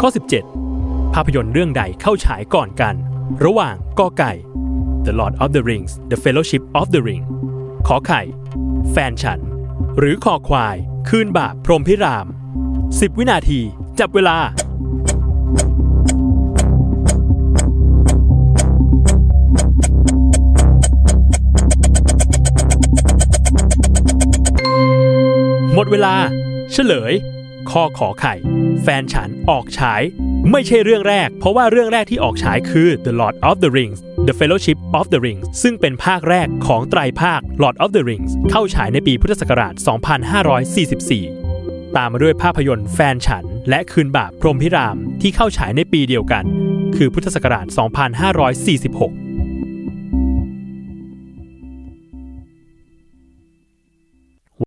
ข้อ 17 ภาพยนตร์เรื่องใดเข้าฉายก่อนกัน ระหว่างกอไก่ The Lord of the Rings The Fellowship of the Ring ขอไข่ แฟนฉัน หรือคอควาย คืนบาปพรมพิราม 10 วินาที จับเวลาหมดเวลา เฉลย ข้อขอไข่ แฟนฉันออกฉาย ไม่ใช่เรื่องแรก เพราะว่าเรื่องแรกที่ออกฉายคือ The Lord of the Rings The Fellowship of the Rings ซึ่งเป็นภาคแรกของไตรภาค Lord of the Rings เข้าฉายในปีพุทธศักราช 2544 ตามมาด้วยภาพยนตร์แฟนฉัน และคืนบาปพรมพิรามที่เข้าฉายในปีเดียวกัน คือพุทธศักราช 2546